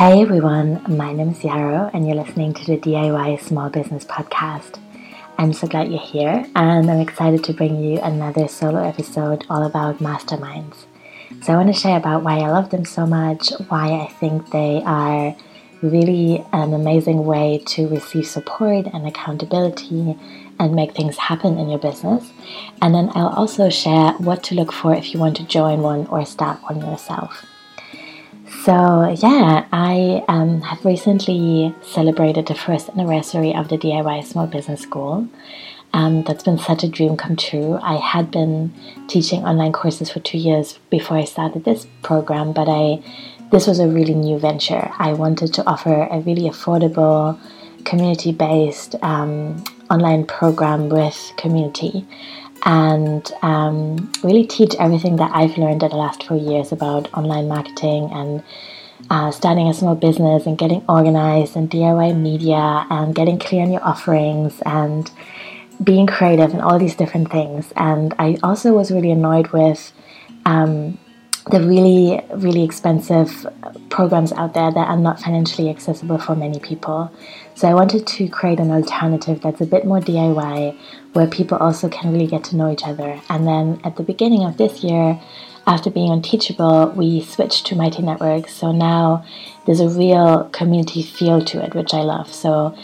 Hey everyone, my name is Yarrow, and you're listening to the DIY Small Business Podcast. I'm so glad you're here, and I'm excited to bring you another solo episode all about masterminds. So, I want to share about why I love them so much, why I think they are really an amazing way to receive support and accountability and make things happen in your business. And then I'll also share what to look for if you want to join one or start one yourself. So, yeah, I um, have recently celebrated the first anniversary of the DIY Small Business School. Um, that's been such a dream come true. I had been teaching online courses for two years before I started this program, but I this was a really new venture. I wanted to offer a really affordable, community based um, online program with community and um, really teach everything that I've learned in the last four years about online marketing and uh, starting a small business and getting organized and DIY media and getting clear on your offerings and being creative and all these different things. And I also was really annoyed with um, the really, really expensive programs out there that are not financially accessible for many people. So I wanted to create an alternative that's a bit more DIY, where people also can really get to know each other. And then at the beginning of this year, after being on Teachable, we switched to Mighty Networks. So now there's a real community feel to it, which I love. So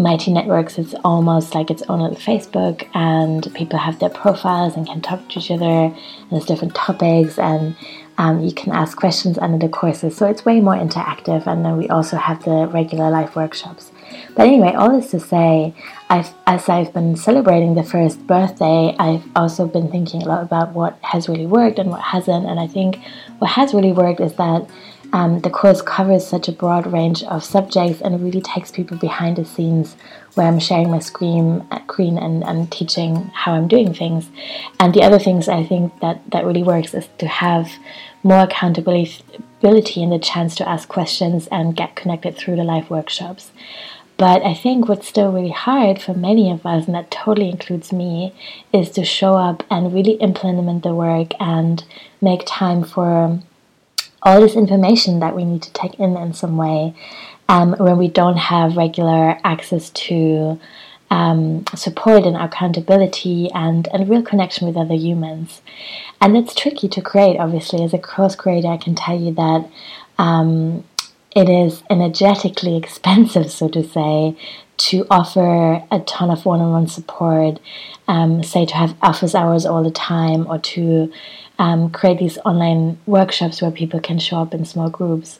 Mighty Networks is almost like its own little Facebook, and people have their profiles and can talk to each other, and there's different topics, and um, you can ask questions under the courses. So it's way more interactive, and then we also have the regular live workshops. But anyway, all this to say, I've, as I've been celebrating the first birthday, I've also been thinking a lot about what has really worked and what hasn't. And I think what has really worked is that um, the course covers such a broad range of subjects and really takes people behind the scenes where I'm sharing my screen, screen and, and teaching how I'm doing things. And the other things I think that, that really works is to have more accountability and the chance to ask questions and get connected through the live workshops. But I think what's still really hard for many of us, and that totally includes me, is to show up and really implement the work and make time for all this information that we need to take in in some way um, when we don't have regular access to um, support and accountability and, and real connection with other humans. And it's tricky to create, obviously. As a course creator, I can tell you that um, it is energetically expensive, so to say, to offer a ton of one on one support, um, say to have office hours all the time, or to um, create these online workshops where people can show up in small groups.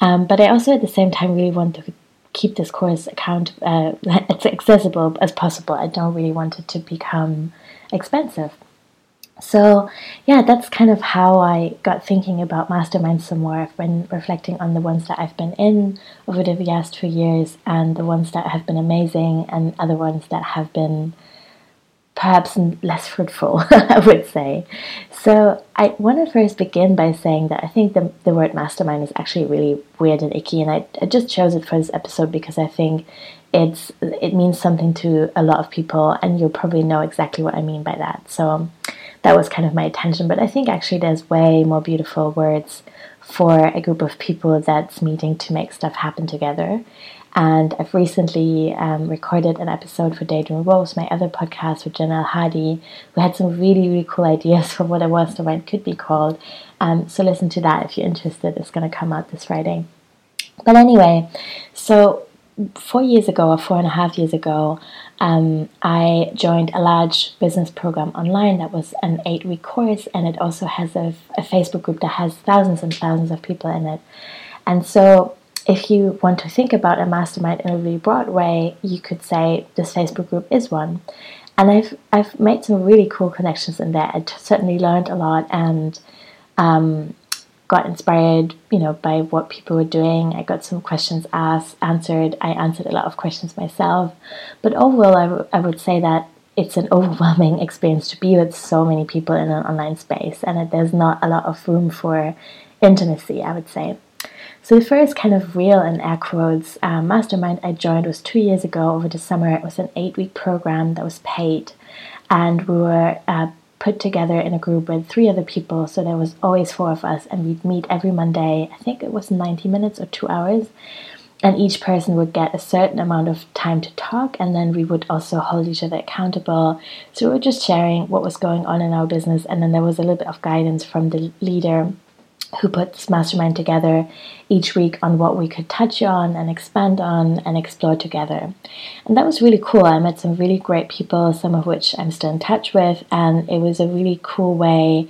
Um, but I also, at the same time, really want to keep this course account uh, as accessible as possible. I don't really want it to become expensive. So, yeah, that's kind of how I got thinking about masterminds some more. I've been reflecting on the ones that I've been in over the last few years and the ones that have been amazing and other ones that have been perhaps less fruitful, I would say. So, I want to first begin by saying that I think the, the word mastermind is actually really weird and icky, and I, I just chose it for this episode because I think it's it means something to a lot of people, and you'll probably know exactly what I mean by that. So, that was kind of my attention. But I think actually there's way more beautiful words for a group of people that's meeting to make stuff happen together. And I've recently um, recorded an episode for Daydream Rose, my other podcast with Janelle Hardy, who had some really, really cool ideas for what a mastermind could be called. Um, so listen to that if you're interested. It's going to come out this Friday. But anyway, so four years ago or four and a half years ago, um, I joined a large business program online that was an eight week course, and it also has a, a, Facebook group that has thousands and thousands of people in it. And so, if you want to think about a mastermind in a really broad way, you could say this Facebook group is one. And I've, I've made some really cool connections in there. I certainly learned a lot and um, got inspired, you know, by what people were doing. I got some questions asked, answered. I answered a lot of questions myself. But overall, I, w- I would say that it's an overwhelming experience to be with so many people in an online space, and that there's not a lot of room for intimacy, I would say. So the first kind of real, and air quotes, uh, mastermind I joined was two years ago over the summer. It was an eight-week program that was paid, and we were uh, put together in a group with three other people. So there was always four of us, and we'd meet every Monday. I think it was 90 minutes or two hours. And each person would get a certain amount of time to talk, and then we would also hold each other accountable. So we were just sharing what was going on in our business, and then there was a little bit of guidance from the leader who put this mastermind together each week on what we could touch on and expand on and explore together. And that was really cool. I met some really great people, some of which I'm still in touch with, and it was a really cool way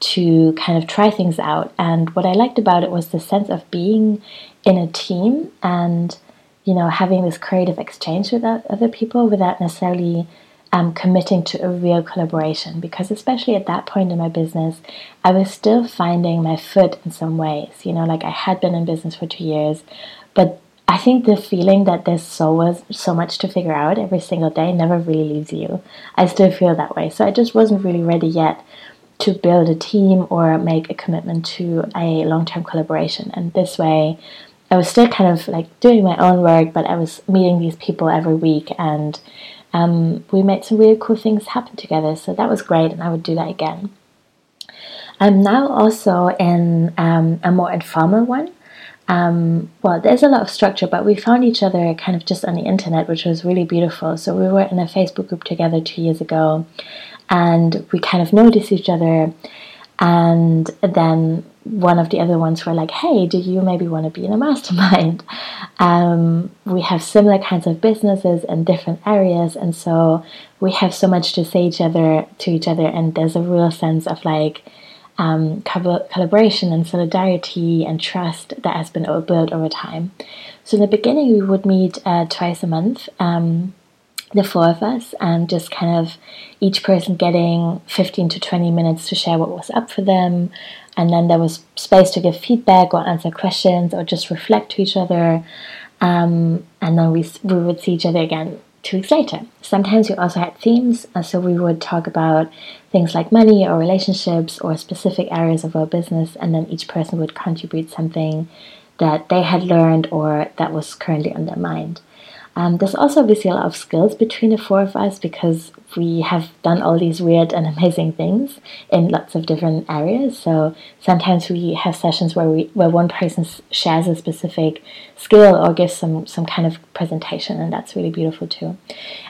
to kind of try things out. And what I liked about it was the sense of being in a team and you know having this creative exchange with other people without necessarily um, committing to a real collaboration because especially at that point in my business i was still finding my foot in some ways you know like i had been in business for two years but i think the feeling that there's so so much to figure out every single day never really leaves you. I still feel that way. So i just wasn't really ready yet to build a team or make a commitment to a long-term collaboration. And this way i was still kind of like doing my own work but i was meeting these people every week and um, we made some really cool things happen together. So that was great, and I would do that again. I'm now also in um, a more informal one. Um, well, there's a lot of structure, but we found each other kind of just on the internet, which was really beautiful. So we were in a Facebook group together two years ago, and we kind of noticed each other. And then one of the other ones were like, hey, do you maybe want to be in a mastermind? Um, we have similar kinds of businesses in different areas, and so we have so much to say each other to each other, and there's a real sense of like um, collaboration and solidarity and trust that has been built over time. So in the beginning, we would meet uh, twice a month. Um, the four of us and just kind of each person getting 15 to 20 minutes to share what was up for them. And then there was space to give feedback or answer questions or just reflect to each other. Um, and then we, we would see each other again two weeks later. Sometimes we also had themes uh, so we would talk about things like money or relationships or specific areas of our business and then each person would contribute something that they had learned or that was currently on their mind um, there's also obviously a lot of skills between the four of us because we have done all these weird and amazing things in lots of different areas. So sometimes we have sessions where we where one person shares a specific skill or gives some some kind of presentation, and that's really beautiful too.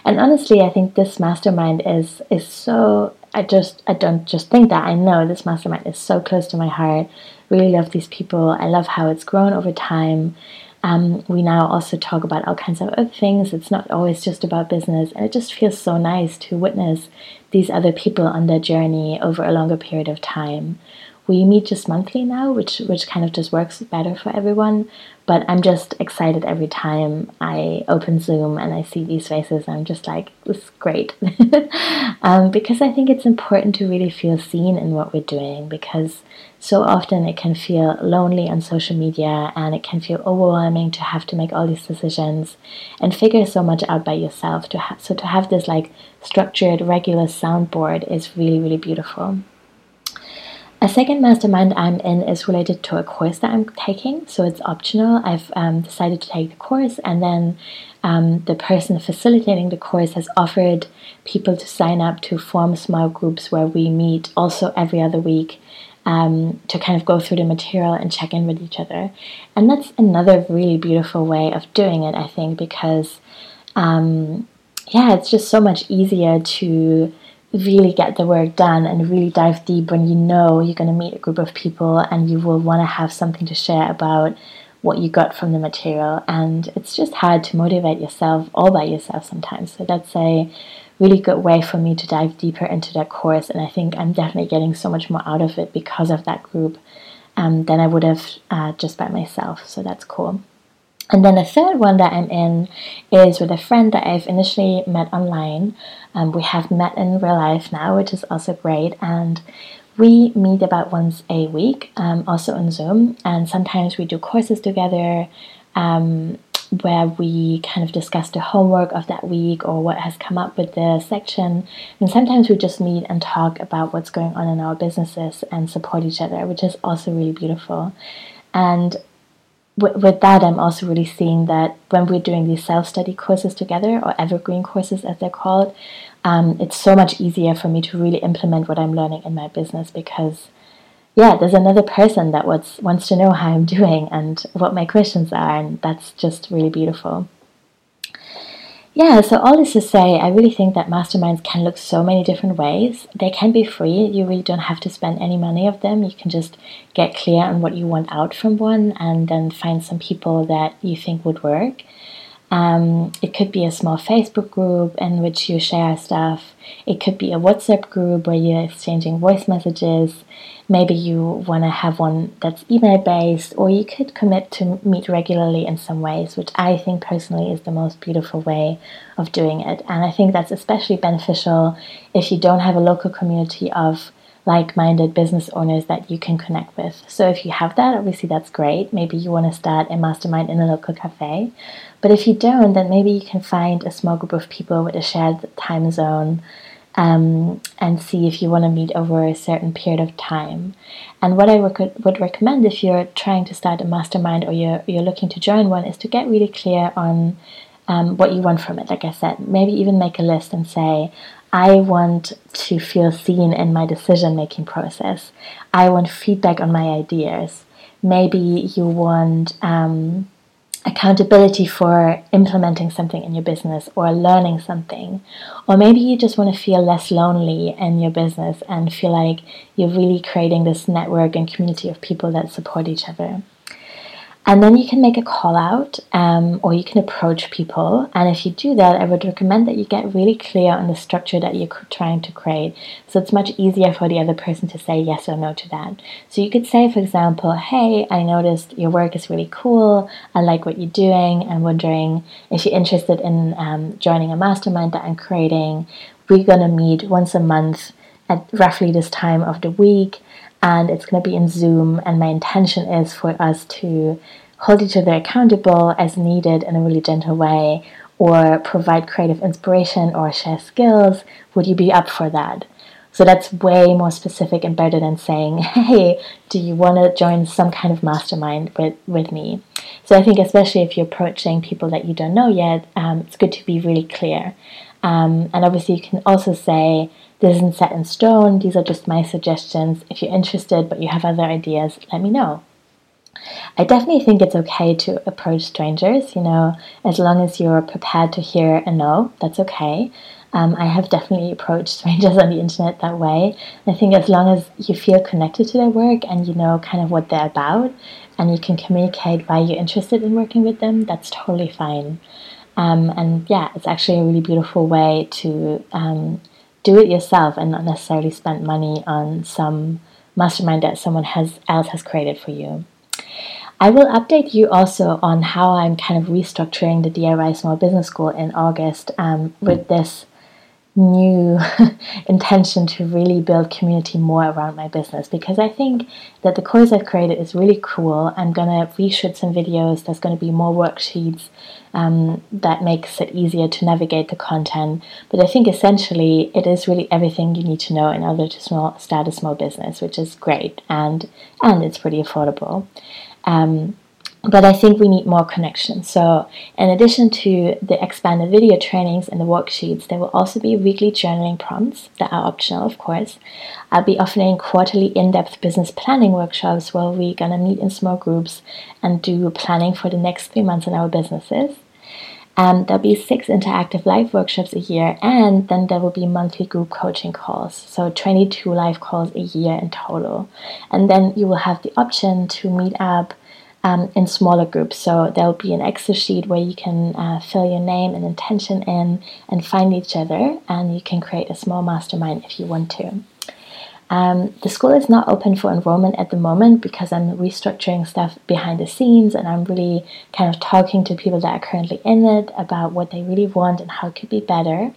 And honestly, I think this mastermind is is so. I just I don't just think that I know this mastermind is so close to my heart. Really love these people. I love how it's grown over time um, we now also talk about all kinds of other things. It's not always just about business, and it just feels so nice to witness these other people on their journey over a longer period of time we meet just monthly now, which which kind of just works better for everyone. But I'm just excited every time I open Zoom and I see these faces. I'm just like, this is great. um, because I think it's important to really feel seen in what we're doing because so often it can feel lonely on social media and it can feel overwhelming to have to make all these decisions and figure so much out by yourself. To ha- so to have this like structured, regular soundboard is really, really beautiful. A second mastermind I'm in is related to a course that I'm taking, so it's optional. I've um, decided to take the course, and then um, the person facilitating the course has offered people to sign up to form small groups where we meet also every other week um, to kind of go through the material and check in with each other. And that's another really beautiful way of doing it, I think, because um, yeah, it's just so much easier to really get the work done and really dive deep when you know you're going to meet a group of people and you will want to have something to share about what you got from the material. And it's just hard to motivate yourself all by yourself sometimes. So that's a really good way for me to dive deeper into that course. And I think I'm definitely getting so much more out of it because of that group um, than I would have uh, just by myself. So that's cool. And then the third one that I'm in is with a friend that I've initially met online. Um, we have met in real life now, which is also great. And we meet about once a week, um, also on Zoom. And sometimes we do courses together um, where we kind of discuss the homework of that week or what has come up with the section. And sometimes we just meet and talk about what's going on in our businesses and support each other, which is also really beautiful. And w- with that, I'm also really seeing that when we're doing these self study courses together, or evergreen courses as they're called, um, it's so much easier for me to really implement what I'm learning in my business because, yeah, there's another person that wants, wants to know how I'm doing and what my questions are, and that's just really beautiful. Yeah, so all this to say, I really think that masterminds can look so many different ways. They can be free, you really don't have to spend any money of them. You can just get clear on what you want out from one and then find some people that you think would work. Um, it could be a small Facebook group in which you share stuff. It could be a WhatsApp group where you're exchanging voice messages. Maybe you want to have one that's email based, or you could commit to meet regularly in some ways, which I think personally is the most beautiful way of doing it. And I think that's especially beneficial if you don't have a local community of like minded business owners that you can connect with. So if you have that, obviously that's great. Maybe you want to start a mastermind in a local cafe. But if you don't, then maybe you can find a small group of people with a shared time zone um, and see if you want to meet over a certain period of time. And what I rec- would recommend if you're trying to start a mastermind or you're, you're looking to join one is to get really clear on um, what you want from it. Like I said, maybe even make a list and say, I want to feel seen in my decision making process. I want feedback on my ideas. Maybe you want um, accountability for implementing something in your business or learning something. Or maybe you just want to feel less lonely in your business and feel like you're really creating this network and community of people that support each other. And then you can make a call out um, or you can approach people. And if you do that, I would recommend that you get really clear on the structure that you're trying to create. So it's much easier for the other person to say yes or no to that. So you could say, for example, hey, I noticed your work is really cool. I like what you're doing. I'm wondering if you're interested in um, joining a mastermind that I'm creating. We're going to meet once a month at roughly this time of the week and it's going to be in Zoom. And my intention is for us to hold each other accountable as needed in a really gentle way, or provide creative inspiration or share skills. Would you be up for that? So that's way more specific and better than saying, hey, do you want to join some kind of mastermind with, with me? So I think, especially if you're approaching people that you don't know yet, um, it's good to be really clear. Um, and obviously, you can also say, this isn't set in stone, these are just my suggestions. If you're interested but you have other ideas, let me know. I definitely think it's okay to approach strangers, you know, as long as you're prepared to hear a no, that's okay. Um, I have definitely approached strangers on the internet that way. I think as long as you feel connected to their work and you know kind of what they're about and you can communicate why you're interested in working with them, that's totally fine. Um, and yeah, it's actually a really beautiful way to um, do it yourself and not necessarily spend money on some mastermind that someone has else has created for you. I will update you also on how I'm kind of restructuring the DIY Small Business School in August um, with this new intention to really build community more around my business because I think that the course I've created is really cool. I'm gonna reshoot some videos. There's gonna be more worksheets um, that makes it easier to navigate the content. But I think essentially it is really everything you need to know in order to small, start a small business, which is great and and it's pretty affordable. Um, but I think we need more connection. So, in addition to the expanded video trainings and the worksheets, there will also be weekly journaling prompts that are optional, of course. I'll be offering quarterly in depth business planning workshops where we're gonna meet in small groups and do planning for the next three months in our businesses. And there'll be six interactive live workshops a year, and then there will be monthly group coaching calls. So, 22 live calls a year in total. And then you will have the option to meet up um, in smaller groups. So there'll be an Excel sheet where you can uh, fill your name and intention in and find each other, and you can create a small mastermind if you want to. Um, the school is not open for enrollment at the moment because I'm restructuring stuff behind the scenes and I'm really kind of talking to people that are currently in it about what they really want and how it could be better.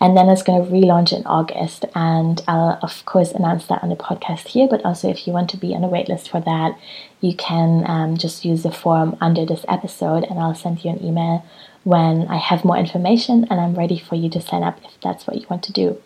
And then it's going to relaunch in August, and I'll, of course, announce that on the podcast here. But also, if you want to be on a waitlist for that, you can um, just use the form under this episode, and I'll send you an email when I have more information and I'm ready for you to sign up if that's what you want to do.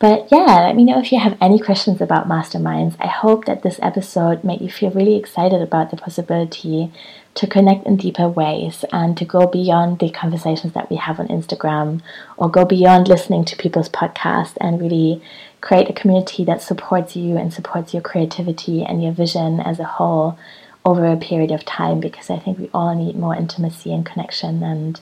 But yeah, let me know if you have any questions about masterminds. I hope that this episode made you feel really excited about the possibility to connect in deeper ways and to go beyond the conversations that we have on Instagram or go beyond listening to people's podcasts and really create a community that supports you and supports your creativity and your vision as a whole over a period of time because I think we all need more intimacy and connection and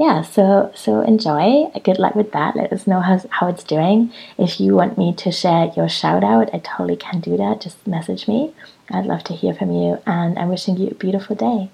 yeah, so so enjoy. Good luck with that. Let us know how, how it's doing. If you want me to share your shout out, I totally can do that. Just message me. I'd love to hear from you, and I'm wishing you a beautiful day.